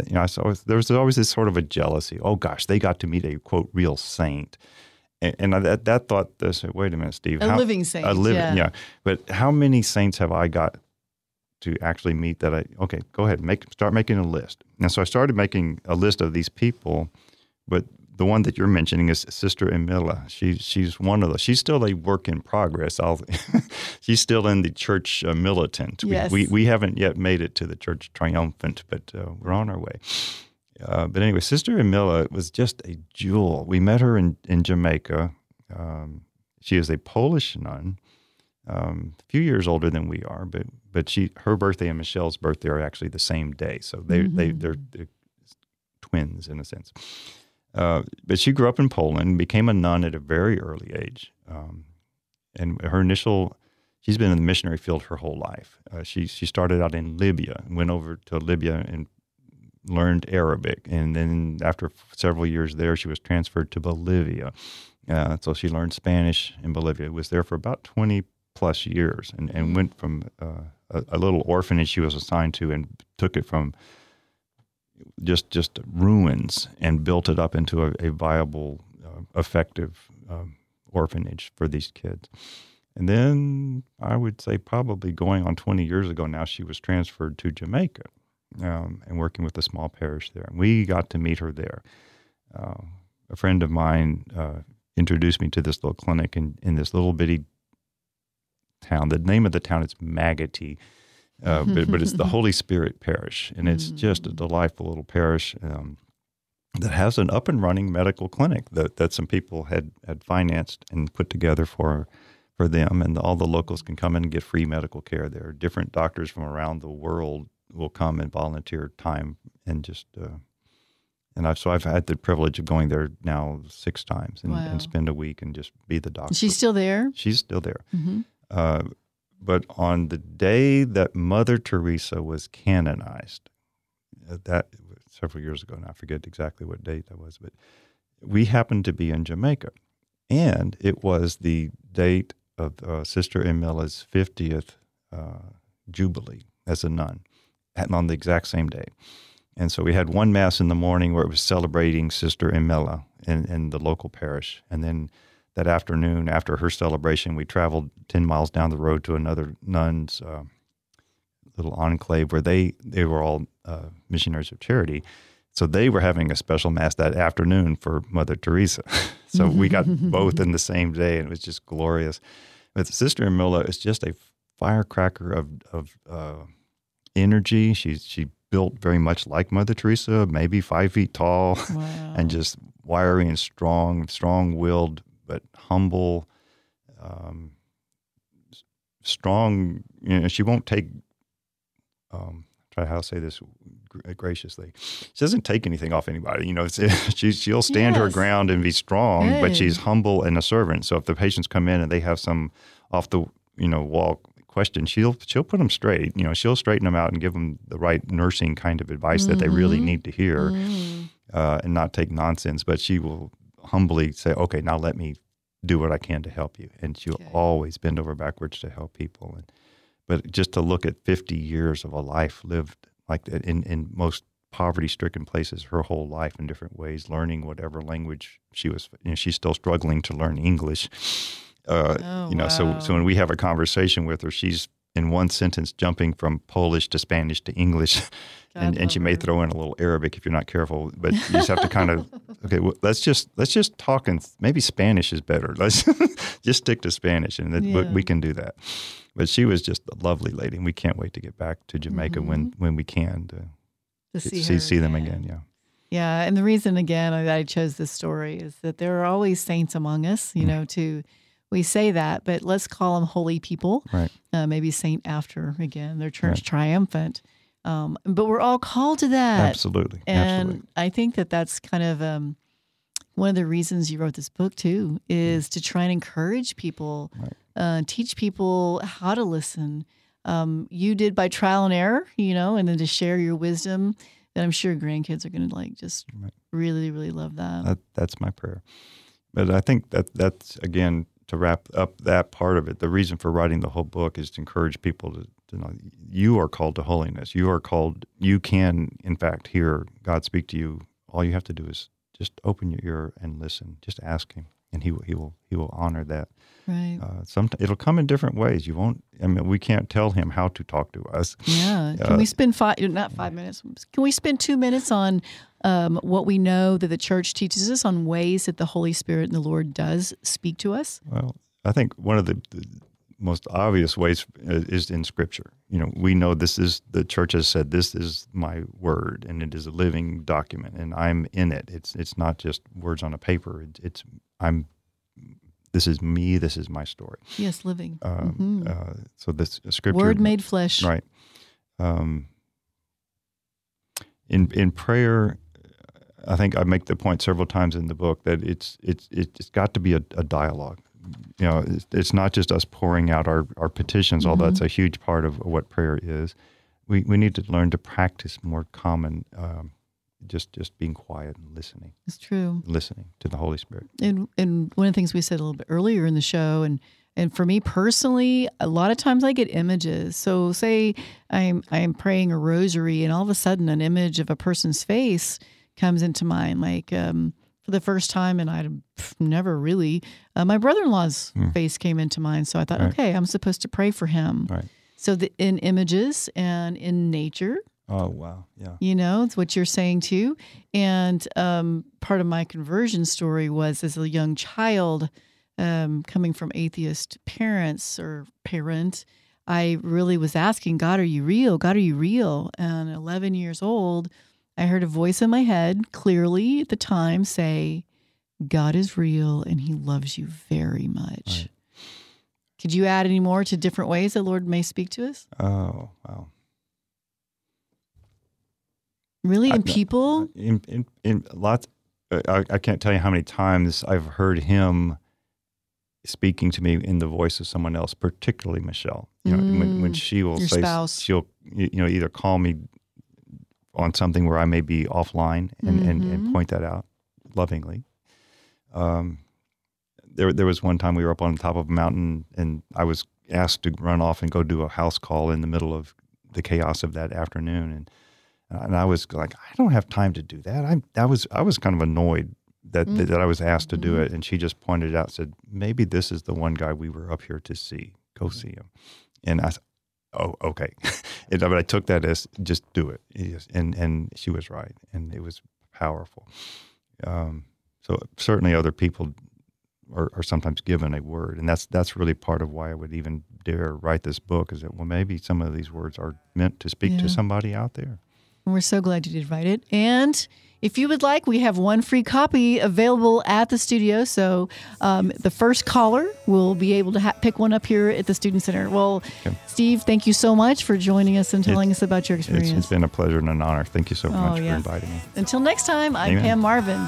you know, I saw there was always this sort of a jealousy. Oh gosh, they got to meet a quote real saint, and, and I, that that thought, I said, wait a minute, Steve, a how- living saint. a living, yeah. yeah. But how many saints have I got to actually meet that I okay, go ahead, make start making a list. And so I started making a list of these people, but the one that you're mentioning is Sister Emila. She she's one of the. She's still a work in progress. I'll, she's still in the church uh, militant. We- Yes. We, we haven't yet made it to the church triumphant, but uh, we're on our way. Uh, but anyway, Sister Emila was just a jewel. We met her in in Jamaica. Um, she is a Polish nun, um, a few years older than we are, but but she her birthday and Michelle's birthday are actually the same day, so they they they're, they're twins in a sense. Uh, but she grew up in Poland, became a nun at a very early age, um, and her initial. She's been in the missionary field her whole life. Uh, she she started out in Libya, went over to Libya and learned Arabic, and then after several years there, she was transferred to Bolivia. Uh, so she learned Spanish in Bolivia. Was there for about twenty plus years, and, and went from uh, a, a little orphanage she was assigned to, and took it from just just ruins and built it up into a, a viable, uh, effective um, orphanage for these kids. And then I would say probably going on 20 years ago now, she was transferred to Jamaica um, and working with a small parish there. And we got to meet her there. Uh, a friend of mine uh, introduced me to this little clinic in, in this little bitty town. The name of the town is Maggotty, uh, but, but it's the Holy Spirit Parish. And it's just a delightful little parish. Um, that has an up and running medical clinic that, that some people had, had financed and put together for for them, and all the locals can come in and get free medical care there. Different doctors from around the world will come and volunteer time and just. Uh, and I've so I've had the privilege of going there now six times and, Wow. and spend a week and just be the doctor. She's still there. she's still there. hmm Uh, but on the day that Mother Teresa was canonized, uh, that several years ago, and I forget exactly what date that was, but we happened to be in Jamaica, and it was the date of uh, Sister Emila's fiftieth uh, jubilee as a nun, and on the exact same day. And so we had one mass in the morning where it was celebrating Sister Emila in, in the local parish, and then that afternoon after her celebration, we traveled 10 miles down the road to another nun's uh, little enclave where they, they were all uh, missionaries of charity. So they were having a special mass that afternoon for Mother Teresa. so we got both in the same day, and it was just glorious. But Sister Emila is just a firecracker of, of uh, energy. She's she built very much like Mother Teresa, maybe five feet tall Wow. and just wiry and strong, strong-willed but humble, um, strong. You know, she won't take. Um, try how to say this graciously. She doesn't take anything off anybody. You know, she she'll stand her ground and be strong, but she's humble and a servant. So if the patients come in and they have some off the you know wall question, she'll she'll put them straight. You know, she'll straighten them out and give them the right nursing kind of advice that they really Mhm. need to hear Mm. uh, and not take nonsense, but she will humbly say, "Okay, now let me do what I can to help you," and she'll Okay. always bend over backwards to help people. And but just to look at fifty years of a life lived like that in in most poverty-stricken places, her whole life in different ways, learning whatever language she was. You know, she's still struggling to learn English. Uh, Oh, you know, wow. so so when we have a conversation with her, she's in one sentence jumping from Polish to Spanish to English, and, and she may throw in a little Arabic if you're not careful. But you just have to kind of okay. Well, let's just let's just talk and maybe Spanish is better. Let's just stick to Spanish, and that, Yeah. we can do that. But she was just a lovely lady, and we can't wait to get back to Jamaica when mm-hmm. when we can to, To see see, see, them again. Yeah. Yeah, and the reason again that I chose this story is that there are always saints among us. You mm. know, to we say that, but let's call them holy people. Right. Uh, maybe saint after again, their church triumphant. Um, but we're all called to that. Absolutely. And Absolutely. I think that that's kind of um, one of the reasons you wrote this book too, is to try and encourage people, Right. uh, teach people how to listen. Um, you did by trial and error, you know, and then to share your wisdom. That I'm sure grandkids are going to like just Right. really, really love that. That, that's my prayer. But I think that that's again to wrap up that part of it. The reason for writing the whole book is to encourage people to, to know you are called to holiness. You are called. You can, in fact, hear God speak to you. All you have to do is just open your ear and listen. Just ask Him, and he will he will he will honor that. Right. Uh, some it'll come in different ways. You won't. I mean, we can't tell him how to talk to us. Yeah. Can we spend five, not five minutes, can we spend two minutes on um, what we know that the church teaches us on ways that the Holy Spirit and the Lord does speak to us? Well, I think one of the, the most obvious ways uh, is in Scripture. You know, we know this is the church has said this is my word, and it is a living document, and I'm in it. It's it's not just words on a paper. It's, it's I'm. This is me. This is my story. Yes, living. Um, uh, so this Scripture Word made flesh. Right. Um, in in prayer, I think I make the point several times in the book that it's it's it's got to be a, a dialogue. You know, it's, it's not just us pouring out our, our petitions, although that's a huge part of what prayer is. We we need to learn to practice more common, um, just just being quiet and listening, It's true. listening to the Holy Spirit. and and one of the things we said a little bit earlier in the show and and for me personally a lot of times i get images so say i'm i'm praying a rosary and all of a sudden an image of a person's face comes into mind like um for the first time and i'd never really uh, my brother-in-law's face came into mind so i thought Right. okay i'm supposed to pray for him Right. so the, in images and in nature Oh wow, yeah. you know it's what you're saying too and um, part of my conversion story was as a young child um, coming from atheist parents or parent i really was asking god are you real god are you real and 11 years old i heard a voice in my head clearly at the time say god is real and he loves you very much Right. could you add any more to different ways that lord may speak to us Oh wow. really I- in people in in, in lots uh, I, I can't tell you how many times I've heard him speaking to me in the voice of someone else, particularly Michelle. You know, when, when Mm, she will your say spouse. she'll you know either call me on something where I may be offline and, and, Mhm. and point that out lovingly. Um, there there was one time we were up on the top of a mountain and I was asked to run off and go do a house call in the middle of the chaos of that afternoon and and I was like, I don't have time to do that. I'm that was I was kind of annoyed that Mm. that I was asked to Mm-hmm. do it, and she just pointed out, said, maybe this is the one guy we were up here to see. Go see him. And I said, oh, okay. and, but I took that as just do it. Yes. And and she was right, and it was powerful. Um, so certainly other people are, are sometimes given a word, and that's that's really part of why I would even dare write this book. Is that well, maybe some of these words are meant to speak Yeah. to somebody out there. And we're so glad you did write it. And if you would like, we have one free copy available at the studio. So um, the first caller will be able to ha- pick one up here at the Student Center. Well, Okay. Steve, thank you so much for joining us and telling us about your experience. it's been a pleasure and an honor. Thank you so Oh, much yeah. for inviting me. Until next time, I'm Amen. Pam Marvin.